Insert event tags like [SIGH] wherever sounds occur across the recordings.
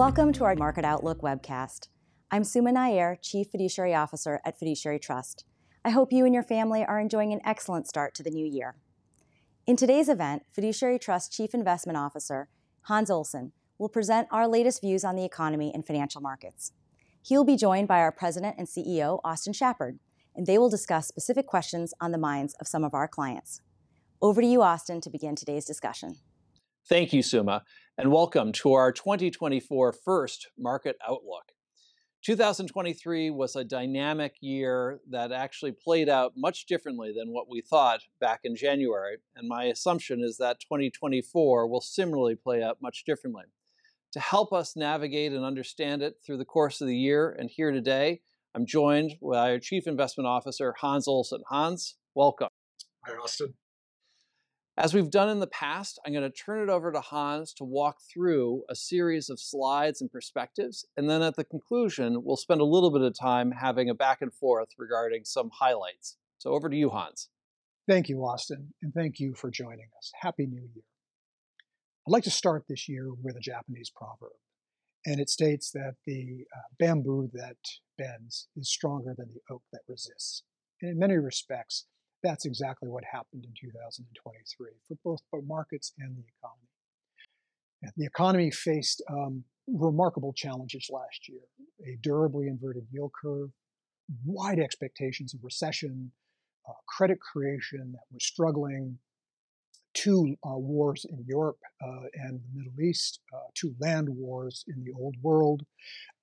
Welcome to our Market Outlook webcast. I'm Suma Nair, Chief Fiduciary Officer at Fiduciary Trust. I hope you and your family are enjoying an excellent start to the new year. In today's event, Fiduciary Trust Chief Investment Officer Hans Olsen will present our latest views on the economy and financial markets. He will be joined by our President and CEO, Austin Shapard, and they will discuss specific questions on the minds of some of our clients. Over to you, Austin, to begin today's discussion. Thank you, Suma, and welcome to our 2024 first Market Outlook. 2023 was a dynamic year that actually played out much differently than what we thought back in January, and my assumption is that 2024 will similarly play out much differently. To help us navigate and understand it through the course of the year and here today, I'm joined by our Chief Investment Officer, Hans Olsen. Hans, welcome. Hi, Austin. As we've done in the past, I'm going to turn it over to Hans to walk through a series of slides and perspectives, and then at the conclusion, we'll spend a little bit of time having a back and forth regarding some highlights. So over to you, Hans. Thank you, Austin, and thank you for joining us. Happy New Year. I'd like to start this year with a Japanese proverb, and it states that the uh, bamboo that bends is stronger than the oak that resists. And in many respects, that's exactly what happened in 2023 for both the markets and the economy. The economy faced um, remarkable challenges last year a durably inverted yield curve, wide expectations of recession, uh, credit creation that was struggling, two uh, wars in Europe uh, and the Middle East, uh, two land wars in the Old World,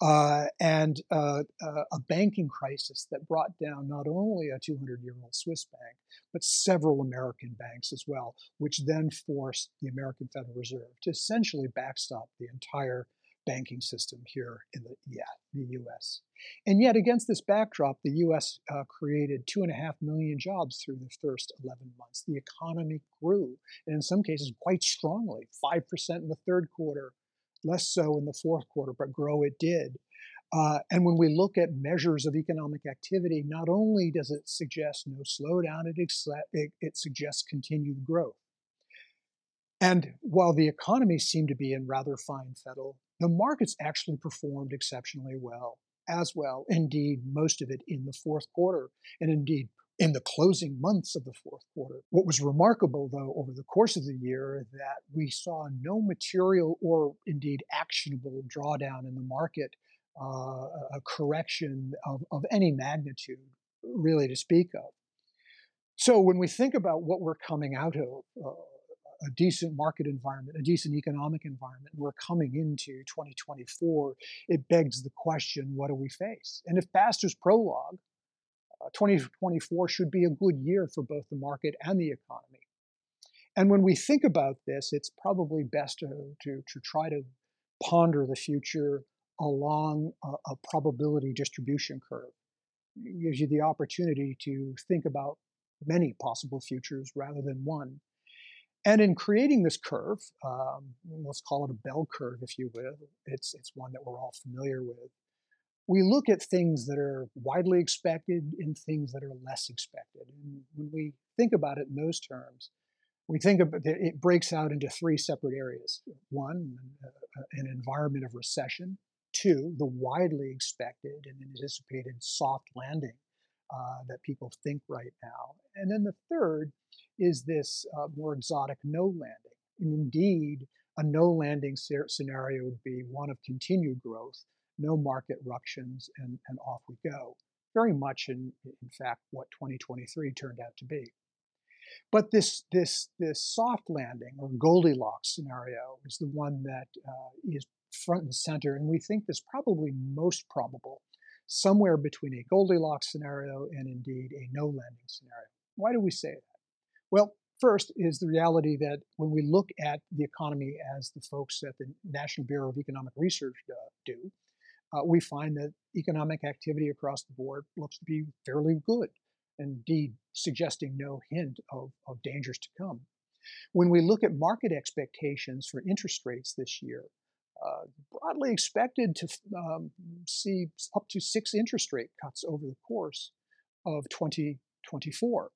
uh, and uh, uh, a banking crisis that brought down not only a 200 year old Swiss bank, but several American banks as well, which then forced the American Federal Reserve to essentially backstop the entire banking system here in the, yeah, the US. And yet, against this backdrop, the US uh, created two and a half million jobs through the first 11 months. The economy grew, and in some cases, quite strongly 5% in the third quarter, less so in the fourth quarter, but grow it did. Uh, and when we look at measures of economic activity, not only does it suggest no slowdown, it, ex- it, it suggests continued growth. And while the economy seemed to be in rather fine fettle, the markets actually performed exceptionally well as well. Indeed, most of it in the fourth quarter, and indeed in the closing months of the fourth quarter. What was remarkable, though, over the course of the year, that we saw no material or indeed actionable drawdown in the market, uh, a correction of, of any magnitude, really, to speak of. So when we think about what we're coming out of, uh, a decent market environment, a decent economic environment, we're coming into 2024, it begs the question, what do we face? And if Pastor's prologue, 2024 should be a good year for both the market and the economy. And when we think about this, it's probably best to, to, to try to ponder the future along a, a probability distribution curve. It gives you the opportunity to think about many possible futures rather than one. And in creating this curve, um, let's call it a bell curve, if you will, it's, it's one that we're all familiar with. We look at things that are widely expected and things that are less expected. And when we think about it in those terms, we think about it, breaks out into three separate areas. One, uh, an environment of recession. Two, the widely expected and anticipated soft landing uh, that people think right now. And then the third is this uh, more exotic no landing. And indeed, a no landing scenario would be one of continued growth, no market ructions, and, and off we go. Very much, in, in fact, what 2023 turned out to be. But this, this, this soft landing or Goldilocks scenario is the one that uh, is front and center, and we think is probably most probable, somewhere between a Goldilocks scenario and indeed a no landing scenario. Why do we say that? Well, first is the reality that when we look at the economy as the folks at the National Bureau of Economic Research uh, do, uh, we find that economic activity across the board looks to be fairly good, indeed suggesting no hint of, of dangers to come. When we look at market expectations for interest rates this year, uh, broadly expected to um, see up to six interest rate cuts over the course of 2024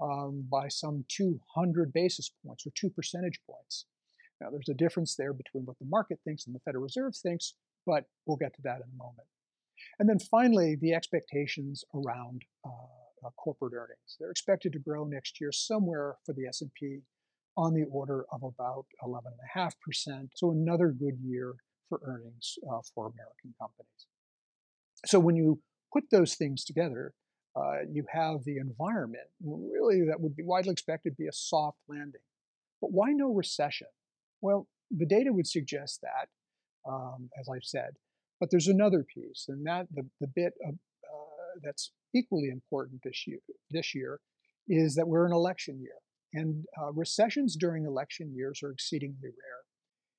um, by some 200 basis points or two percentage points. Now, there's a difference there between what the market thinks and the Federal Reserve thinks, but we'll get to that in a moment. And then finally, the expectations around uh, uh, corporate earnings. They're expected to grow next year somewhere for the S&P on the order of about 11.5%. So another good year for earnings uh, for American companies. So when you put those things together, uh, you have the environment really that would be widely expected to be a soft landing. But why no recession? Well, the data would suggest that, um, as I've said. But there's another piece, and that the, the bit of, uh, that's equally important this year, this year is that we're an election year. And uh, recessions during election years are exceedingly rare.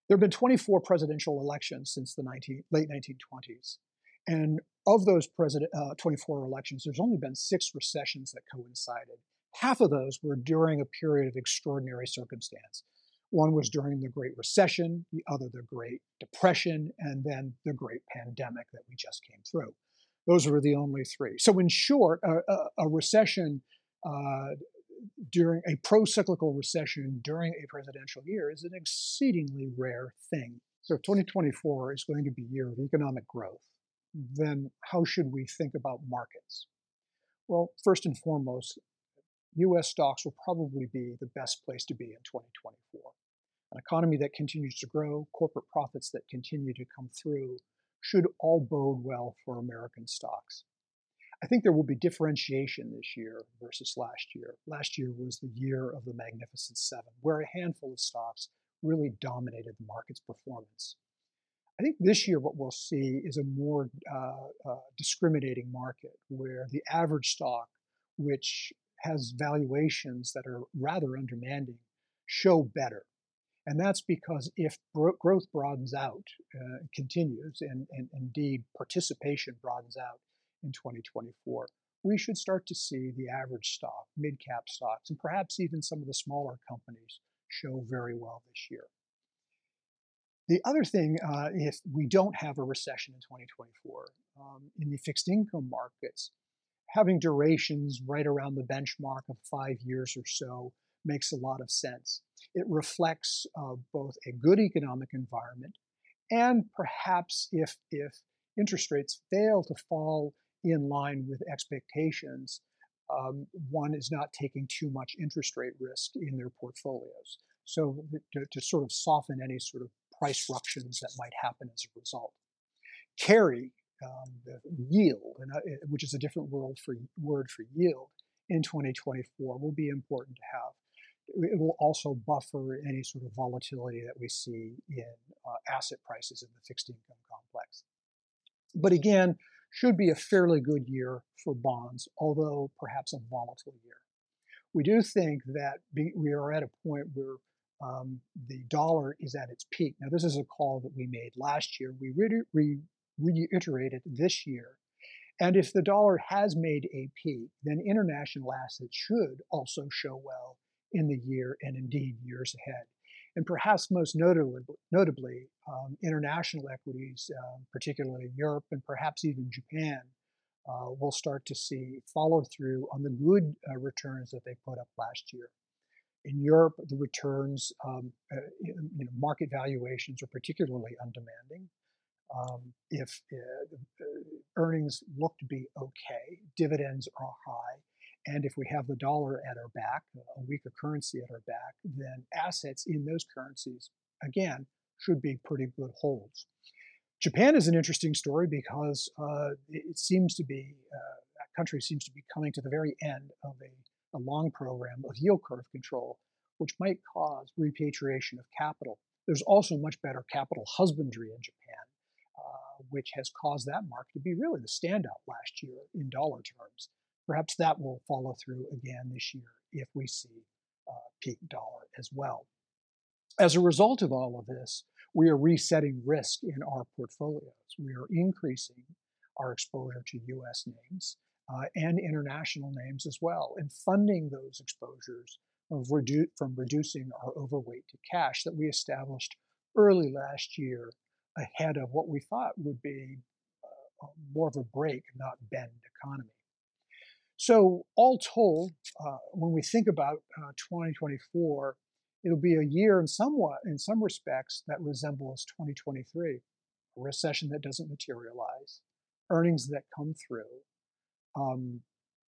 There have been 24 presidential elections since the 19, late 1920s. And of those president, uh, 24 elections, there's only been six recessions that coincided. Half of those were during a period of extraordinary circumstance. One was during the Great Recession, the other the Great Depression, and then the Great Pandemic that we just came through. Those were the only three. So, in short, a, a, recession uh, during a pro-cyclical recession during a presidential year is an exceedingly rare thing. So, if 2024 is going to be a year of economic growth, then how should we think about markets? Well, first and foremost, US stocks will probably be the best place to be in 2024. An economy that continues to grow, corporate profits that continue to come through, should all bode well for American stocks. I think there will be differentiation this year versus last year. Last year was the year of the Magnificent Seven, where a handful of stocks really dominated the market's performance. I think this year what we'll see is a more uh, uh, discriminating market where the average stock, which has valuations that are rather undemanding, show better. And that's because if growth broadens out, uh, continues, and, and indeed participation broadens out in 2024, we should start to see the average stock, mid cap stocks, and perhaps even some of the smaller companies show very well this year. The other thing, uh, if we don't have a recession in 2024, um, in the fixed income markets, having durations right around the benchmark of five years or so makes a lot of sense. It reflects uh, both a good economic environment and perhaps if, if interest rates fail to fall in line with expectations, um, one is not taking too much interest rate risk in their portfolios. So to, to sort of soften any sort of price ructions that might happen as a result. Carry um, yield, and, uh, which is a different word for, word for yield, in 2024 will be important to have. It will also buffer any sort of volatility that we see in uh, asset prices in the fixed income complex. But again, should be a fairly good year for bonds, although perhaps a volatile year. We do think that we are at a point where um, the dollar is at its peak. Now, this is a call that we made last year. We re- reiterated this year. And if the dollar has made a peak, then international assets should also show well in the year and indeed years ahead. And perhaps most notably, notably um, international equities, uh, particularly Europe and perhaps even Japan, uh, will start to see follow through on the good uh, returns that they put up last year. In Europe, the returns, um, uh, you know, market valuations are particularly undemanding. Um, if uh, earnings look to be okay, dividends are high, and if we have the dollar at our back, a weaker currency at our back, then assets in those currencies, again, should be pretty good holds. Japan is an interesting story because uh, it seems to be, uh, that country seems to be coming to the very end of a, a long program of yield curve control, which might cause repatriation of capital. There's also much better capital husbandry in Japan which has caused that market to be really the standout last year in dollar terms. Perhaps that will follow through again this year if we see uh, peak dollar as well. As a result of all of this, we are resetting risk in our portfolios. We are increasing our exposure to US names uh, and international names as well, and funding those exposures redu- from reducing our overweight to cash that we established early last year ahead of what we thought would be uh, more of a break, not bend economy. So, all told, uh, when we think about uh, 2024, it'll be a year in somewhat, in some respects, that resembles 2023. a recession that doesn't materialize, earnings that come through, um,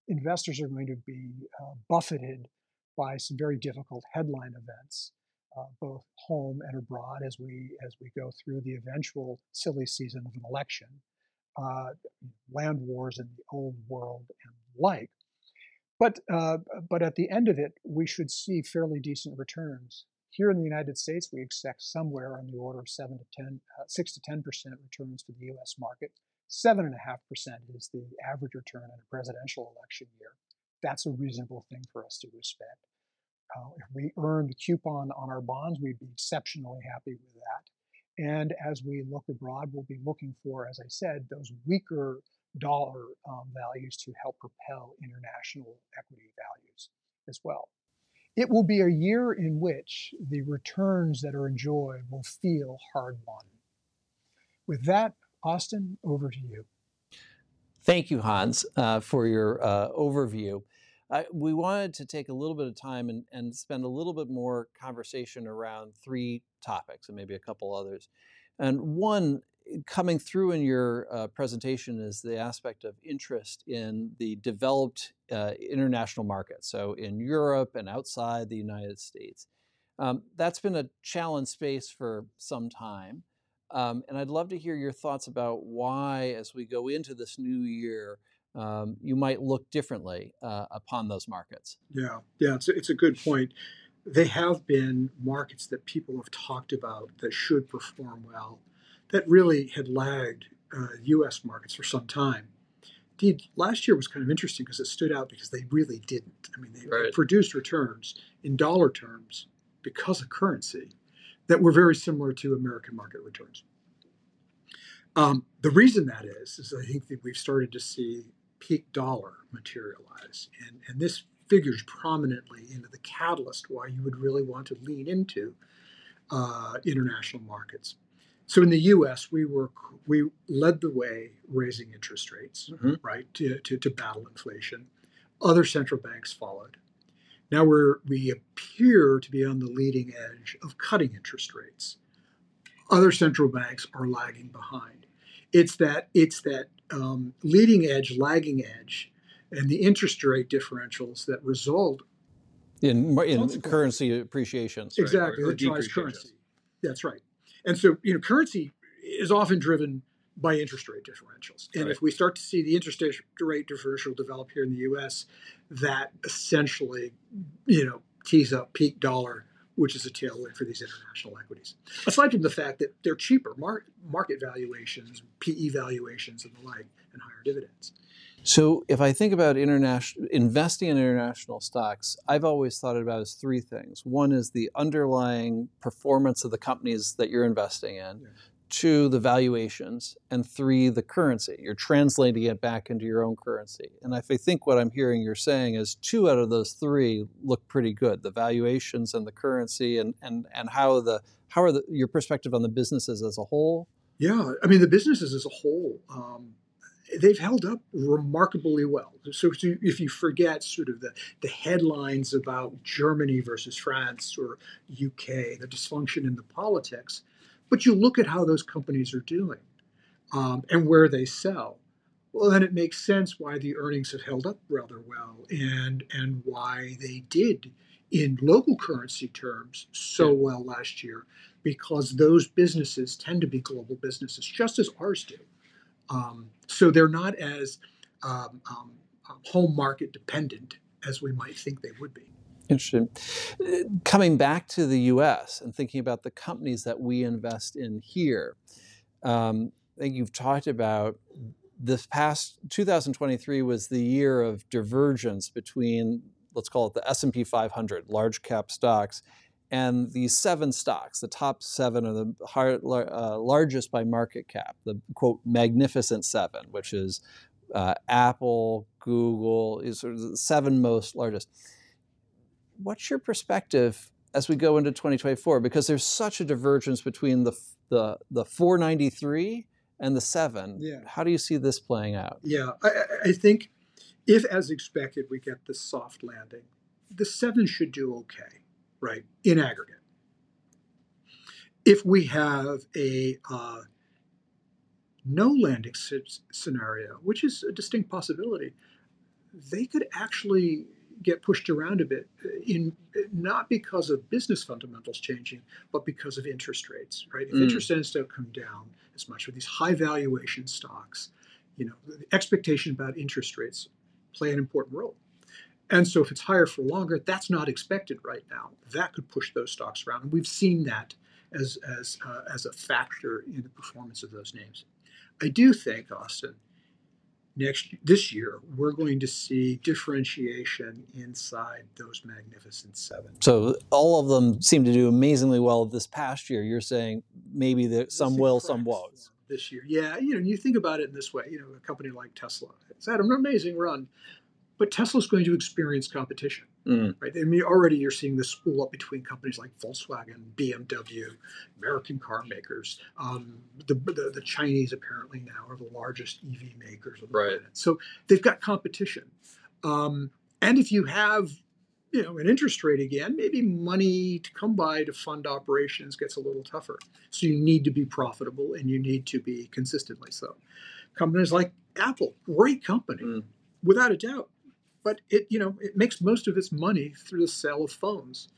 investors are going to be uh, buffeted by some very difficult headline events, uh, both home and abroad, as we as we go through the eventual silly season of an election, uh, land wars in the old world and like. But uh, but at the end of it, we should see fairly decent returns. Here in the United States, we expect somewhere on the order of seven to ten, uh, six to ten percent returns for the U.S. market. Seven and a half percent is the average return in a presidential election year. That's a reasonable thing for us to expect. Uh, if we earn the coupon on our bonds, we'd be exceptionally happy with that. And as we look abroad, we'll be looking for, as I said, those weaker dollar um, values to help propel international equity values as well. It will be a year in which the returns that are enjoyed will feel hard won. With that, Austin, over to you. Thank you, Hans, uh, for your uh, overview. Uh, we wanted to take a little bit of time and, and, spend a little bit more conversation around three topics and maybe a couple others. And one coming through in your uh, presentation is the aspect of interest in the developed uh, international market, so in Europe and outside the United States. Um, that's been a challenge space for some time. Um, and I'd love to hear your thoughts about why, as we go into this new year, um, you might look differently uh, upon those markets. Yeah, yeah, it's a, it's a good point. They have been markets that people have talked about that should perform well that really had lagged uh, U.S. markets for some time. Indeed, last year was kind of interesting because it stood out because they really didn't. I mean, they, right. they produced returns in dollar terms because of currency that were very similar to American market returns. Um, the reason that is, is I think that we've started to see peak dollar materialize, and, and this figures prominently into the catalyst why you would really want to lean into uh, international markets. So in the U.S., we were we led the way raising interest rates, mm-hmm. right, to, to, to battle inflation. Other central banks followed. Now we're we appear to be on the leading edge of cutting interest rates. Other central banks are lagging behind. It's that it's that um, leading edge, lagging edge, and the interest rate differentials that result in in currency appreciations. Exactly, right? or, or that drives currency. That's right. And so, you know, currency is often driven by interest rate differentials. And right. if we start to see the interest rate differential develop here in the US, that essentially, you know, tees up peak dollar, which is a tailwind for these international equities. Aside from the fact that they're cheaper, market valuations, PE valuations, and the like, and higher dividends. So if I think about international investing in international stocks, I've always thought about as three things. One is the underlying performance of the companies that you're investing in. Yeah. Two, the valuations, and three, the currency. You're translating it back into your own currency. And if I think what I'm hearing you're saying is two out of those three look pretty good: the valuations and the currency, and and and how the how are the, your perspective on the businesses as a whole? Yeah, I mean the businesses as a whole. Um, they've held up remarkably well. So if you forget sort of the, the headlines about Germany versus France or UK, the dysfunction in the politics, but you look at how those companies are doing um, and where they sell, well, then it makes sense why the earnings have held up rather well and and why they did in local currency terms so well last year because those businesses tend to be global businesses just as ours do. Um, so they're not as um, um, um, home market dependent as we might think they would be. Interesting. Coming back to the US and thinking about the companies that we invest in here, um, I think you've talked about this past 2023 was the year of divergence between let's call it the S&P 500 large cap stocks and these seven stocks, the top seven are the hard, uh, largest by market cap, the quote magnificent seven, which is uh, Apple, Google, is sort of the seven most largest. What's your perspective as we go into 2024? Because there's such a divergence between the the the 493 and the seven. Yeah. How do you see this playing out? Yeah, I, I think if, as expected, we get the soft landing, the seven should do okay right, in aggregate. If we have a uh, no landing scenario, which is a distinct possibility, they could actually get pushed around a bit uh, in not because of business fundamentals changing, but because of interest rates, right? If mm. interest rates don't come down as much with these high valuation stocks, you know, the expectation about interest rates play an important role. And so if it's higher for longer, that's not expected right now. That could push those stocks around. And we've seen that as, as, uh, as a factor in the performance of those names. I do think, Austin, next this year we're going to see differentiation inside those magnificent seven. So all of them seem to do amazingly well this past year. You're saying maybe that some will some won't. this year. Yeah you know you think about it in this way you know a company like tesla. It's had an amazing run but Tesla's going to experience competition, mm. right? I mean, already you're seeing this spool up between companies like Volkswagen, BMW, American car makers. Um, the, the, the Chinese apparently now are the largest EV makers on the right. planet. So they've got competition. Um, and if you have you know, an interest rate again, maybe money to come by to fund operations gets a little tougher. So you need to be profitable and you need to be consistently so. Companies like Apple, great company, mm. without a doubt but it you know it makes most of its money through the sale of phones.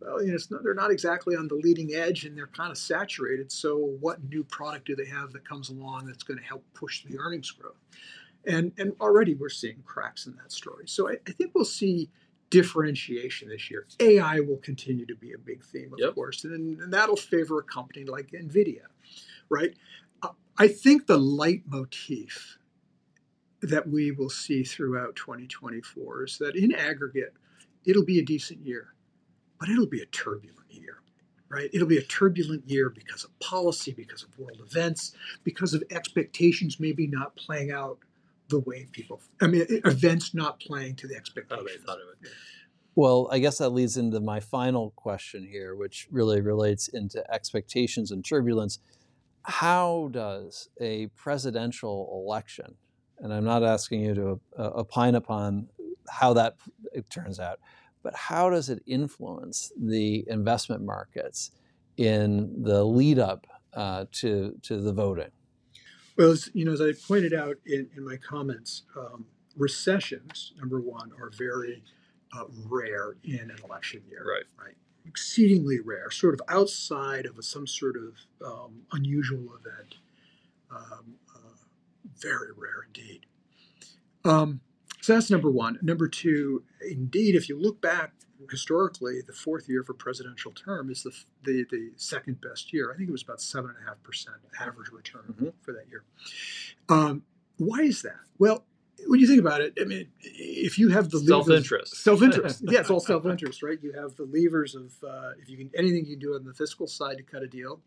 Well, you know, not, they're not exactly on the leading edge, and they're kind of saturated. So, what new product do they have that comes along that's going to help push the earnings growth? And and already we're seeing cracks in that story. So, I, I think we'll see differentiation this year. AI will continue to be a big theme, of yep. course, and, and that'll favor a company like Nvidia, right? Uh, I think the leitmotif that we will see throughout 2024 is that in aggregate, it'll be a decent year, but it'll be a turbulent year, right? It'll be a turbulent year because of policy, because of world events, because of expectations maybe not playing out the way people, I mean, events not playing to the expectations. Oh, thought of it. Well, I guess that leads into my final question here, which really relates into expectations and turbulence. How does a presidential election and I'm not asking you to uh, opine upon how that it turns out, but how does it influence the investment markets in the lead up uh, to to the voting? Well, as, you know, as I pointed out in, in my comments, um, recessions, number one, are very uh, rare in an election year. Right. Right. Exceedingly rare, sort of outside of a, some sort of um, unusual event. Um, very rare indeed. Um, so that's number one. Number two, indeed, if you look back historically, the fourth year of a presidential term is the the, the second best year. I think it was about seven and a half percent average return mm-hmm. for that year. Um, why is that? Well, when you think about it, I mean, if you have the self-interest, self-interest, yeah, it's all [LAUGHS] self-interest, right? You have the levers of uh, if you can anything you can do on the fiscal side to cut a deal.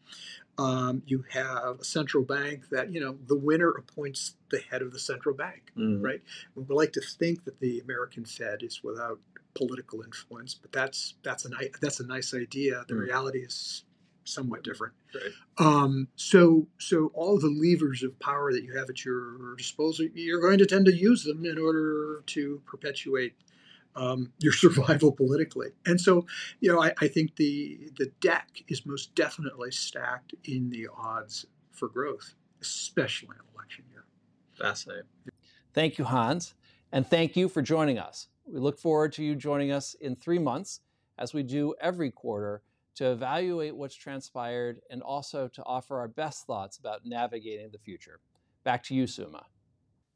Um, you have a central bank that you know the winner appoints the head of the central bank, mm-hmm. right? We like to think that the American Fed is without political influence, but that's that's a nice that's a nice idea. The mm-hmm. reality is somewhat different. Right. Um, so, so all the levers of power that you have at your disposal, you're going to tend to use them in order to perpetuate um, your [LAUGHS] survival politically. And so, you know, I, I think the the deck is most definitely stacked in the odds for growth, especially in election year. Fascinating. Thank you, Hans, and thank you for joining us. We look forward to you joining us in three months, as we do every quarter to evaluate what's transpired and also to offer our best thoughts about navigating the future. Back to you, Suma.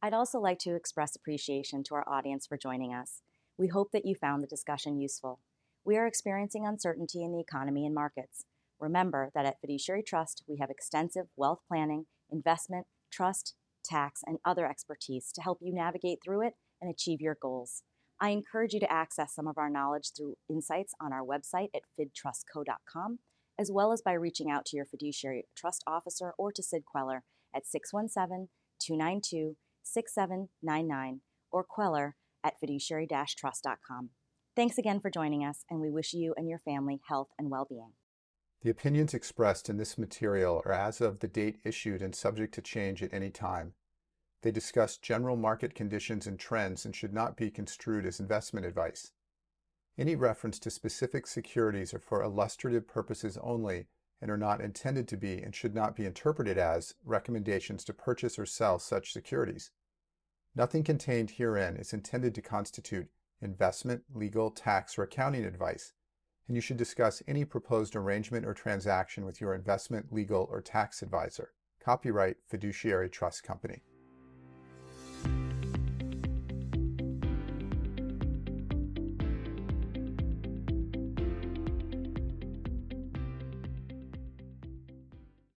I'd also like to express appreciation to our audience for joining us. We hope that you found the discussion useful. We are experiencing uncertainty in the economy and markets. Remember that at Fiduciary Trust, we have extensive wealth planning, investment, trust, tax, and other expertise to help you navigate through it and achieve your goals. I encourage you to access some of our knowledge through insights on our website at fidtrustco.com, as well as by reaching out to your fiduciary trust officer or to Sid Queller at 617 292 6799 or Queller at fiduciary trust.com. Thanks again for joining us, and we wish you and your family health and well being. The opinions expressed in this material are as of the date issued and subject to change at any time. They discuss general market conditions and trends and should not be construed as investment advice. Any reference to specific securities are for illustrative purposes only and are not intended to be and should not be interpreted as recommendations to purchase or sell such securities. Nothing contained herein is intended to constitute investment, legal, tax, or accounting advice, and you should discuss any proposed arrangement or transaction with your investment, legal, or tax advisor. Copyright Fiduciary Trust Company.